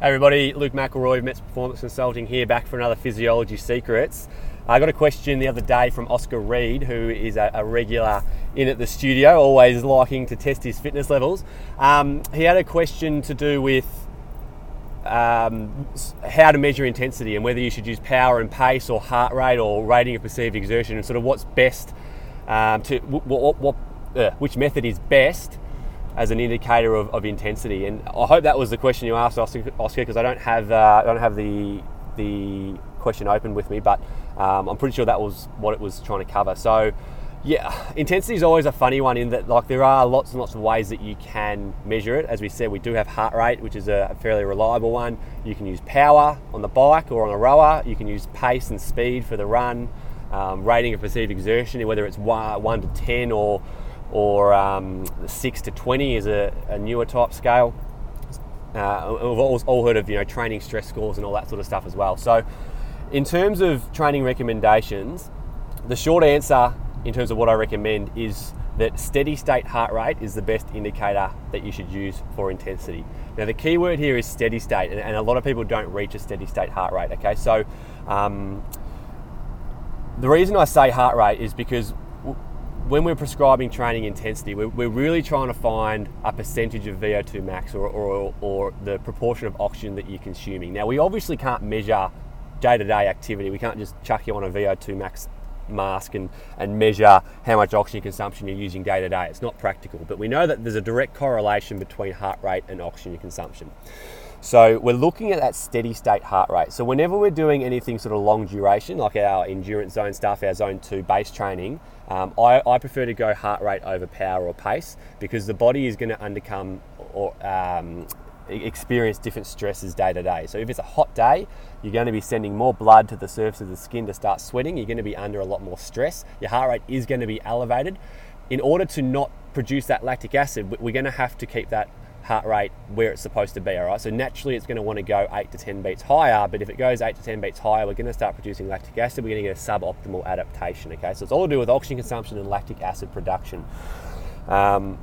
Hey everybody, Luke McElroy of Mets Performance Consulting here, back for another Physiology Secrets. I got a question the other day from Oscar Reed, who is a, a regular in at the studio, always liking to test his fitness levels. Um, he had a question to do with um, how to measure intensity and whether you should use power and pace or heart rate or rating of perceived exertion and sort of what's best um, to what, what uh, which method is best as an indicator of, of intensity. And I hope that was the question you asked, Oscar, because I don't have uh, I don't have the the question open with me, but um, I'm pretty sure that was what it was trying to cover. So. Yeah, intensity is always a funny one in that like there are lots and lots of ways that you can measure it. As we said, we do have heart rate, which is a fairly reliable one. You can use power on the bike or on a rower. You can use pace and speed for the run. Um, rating of perceived exertion, whether it's one, to ten or or um, 6 to 20 is a, a newer type scale. Uh, we've all, all, heard of you know training stress scores and all that sort of stuff as well. So, in terms of training recommendations, the short answer in terms of what I recommend is that steady state heart rate is the best indicator that you should use for intensity. Now, the key word here is steady state, and, and a lot of people don't reach a steady state heart rate. Okay, so um, the reason I say heart rate is because when we're prescribing training intensity, we're, we're, really trying to find a percentage of VO2 max or, or, or, the proportion of oxygen that you're consuming. Now, we obviously can't measure day to day activity. We can't just chuck you on a VO2 max mask and, and measure how much oxygen consumption you're using day to day. It's not practical, but we know that there's a direct correlation between heart rate and oxygen consumption. So we're looking at that steady state heart rate. So whenever we're doing anything sort of long duration, like our endurance zone stuff, our zone two base training, um, I, I, prefer to go heart rate over power or pace because the body is going to undercome or um, experience different stresses day to day. So if it's a hot day, you're going to be sending more blood to the surface of the skin to start sweating. You're going to be under a lot more stress. Your heart rate is going to be elevated. In order to not produce that lactic acid, we're going to have to keep that heart rate where it's supposed to be, all right? So naturally it's going to want to go 8 to 10 beats higher, but if it goes 8 to 10 beats higher, we're going to start producing lactic acid, we're going to get a suboptimal adaptation, okay? So it's all to do with oxygen consumption and lactic acid production. Um,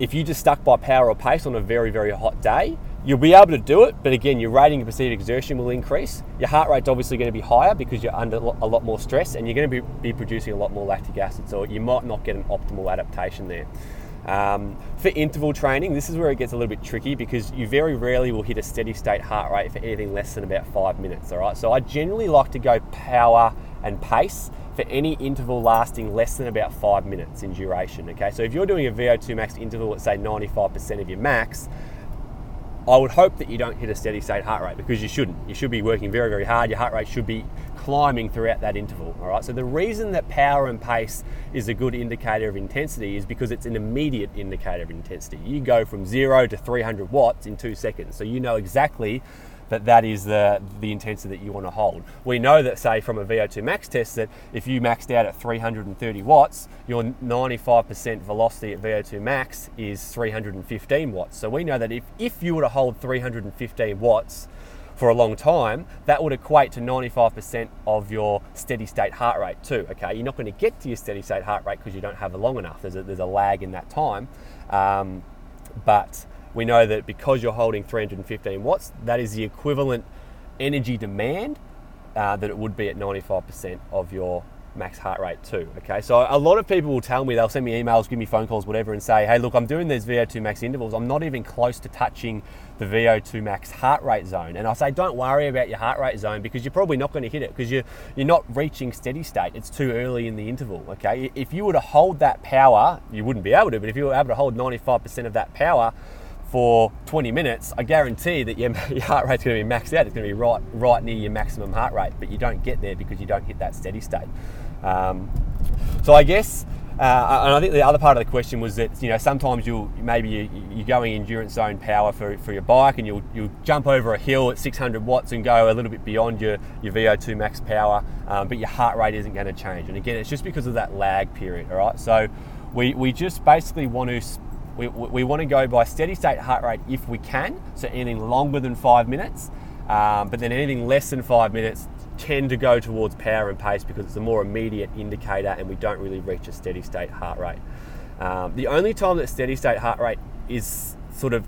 if you just stuck by power or pace on a very, very hot day, you'll be able to do it, but again, your rating of perceived exertion will increase. Your heart rate's obviously going to be higher because you're under a lot more stress and you're going to be, be producing a lot more lactic acid, so you might not get an optimal adaptation there. Um, for interval training, this is where it gets a little bit tricky because you very rarely will hit a steady state heart rate for anything less than about five minutes. All right, so I generally like to go power and pace for any interval lasting less than about five minutes in duration. Okay, so if you're doing a VO2 max interval at say 95% of your max, I would hope that you don't hit a steady state heart rate because you shouldn't. You should be working very, very hard. Your heart rate should be climbing throughout that interval. All right. So the reason that power and pace is a good indicator of intensity is because it's an immediate indicator of intensity. You go from zero to 300 watts in two seconds. So you know exactly that that is the, the intensity that you want to hold. We know that, say, from a VO2 max test, that if you maxed out at 330 watts, your 95% velocity at VO2 max is 315 watts. So we know that if, if you were to hold 315 watts for a long time, that would equate to 95% of your steady state heart rate too. Okay, you're not going to get to your steady state heart rate because you don't have it long enough. There's a, there's a lag in that time, um, but we know that because you're holding 315 watts, that is the equivalent energy demand uh, that it would be at 95% of your max heart rate too. Okay, so a lot of people will tell me, they'll send me emails, give me phone calls, whatever, and say, hey, look, I'm doing these VO2 max intervals. I'm not even close to touching the VO2 max heart rate zone. And I say, don't worry about your heart rate zone because you're probably not going to hit it because you're, you're not reaching steady state. It's too early in the interval. Okay, if you were to hold that power, you wouldn't be able to, but if you were able to hold 95% of that power, for 20 minutes, I guarantee that your, your heart rate's going to be maxed out. It's going to be right, right near your maximum heart rate, but you don't get there because you don't hit that steady state. Um, so I guess, uh, and I think the other part of the question was that you know sometimes you'll maybe you, are going endurance zone power for, for your bike, and you'll you'll jump over a hill at 600 watts and go a little bit beyond your your VO2 max power, um, but your heart rate isn't going to change. And again, it's just because of that lag period. All right, so we we just basically want to we, we want to go by steady state heart rate if we can, so anything longer than five minutes, um, but then anything less than five minutes tend to go towards power and pace because it's a more immediate indicator and we don't really reach a steady state heart rate. Um, the only time that steady state heart rate is sort of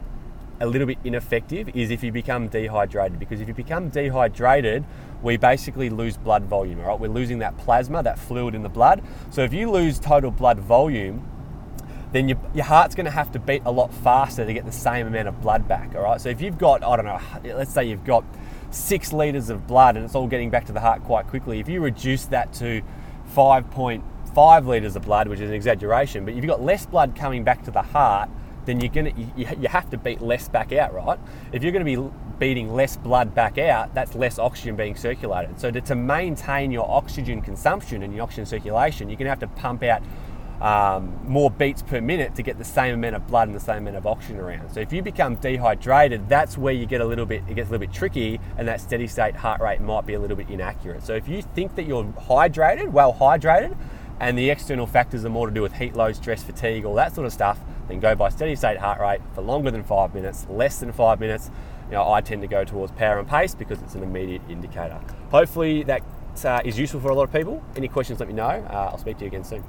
a little bit ineffective is if you become dehydrated because if you become dehydrated, we basically lose blood volume, all right? We're losing that plasma, that fluid in the blood. So if you lose total blood volume, then your, your heart's going to have to beat a lot faster to get the same amount of blood back, all right? So if you've got, I don't know, let's say you've got six litres of blood and it's all getting back to the heart quite quickly, if you reduce that to 5.5 litres of blood, which is an exaggeration, but if you've got less blood coming back to the heart, then you're gonna you, you have to beat less back out, right? If you're going to be beating less blood back out, that's less oxygen being circulated. So to, to maintain your oxygen consumption and your oxygen circulation, you're going to have to pump out um, more beats per minute to get the same amount of blood and the same amount of oxygen around. So if you become dehydrated, that's where you get a little bit, it gets a little bit tricky, and that steady state heart rate might be a little bit inaccurate. So if you think that you're hydrated, well hydrated, and the external factors are more to do with heat load, stress, fatigue, all that sort of stuff, then go by steady state heart rate for longer than five minutes, less than five minutes. You know, I tend to go towards power and pace because it's an immediate indicator. Hopefully that uh, is useful for a lot of people. Any questions, let me know. Uh, I'll speak to you again soon.